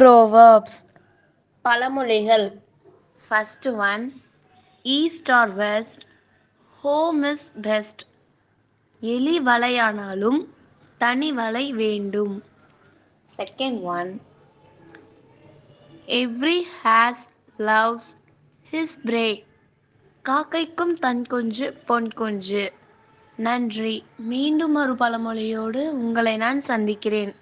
Proverbs பழமொழிகள். First one east or west home is best எலி வலையானாலும் தனி வலை வேண்டும். Second one every ass loves his bray காக்கைக்கும் தன் கொஞ்சு பொன் கொஞ்சு. நன்றி. மீண்டும் ஒரு பழமொழியோடு உங்களை நான் சந்திக்கிறேன்.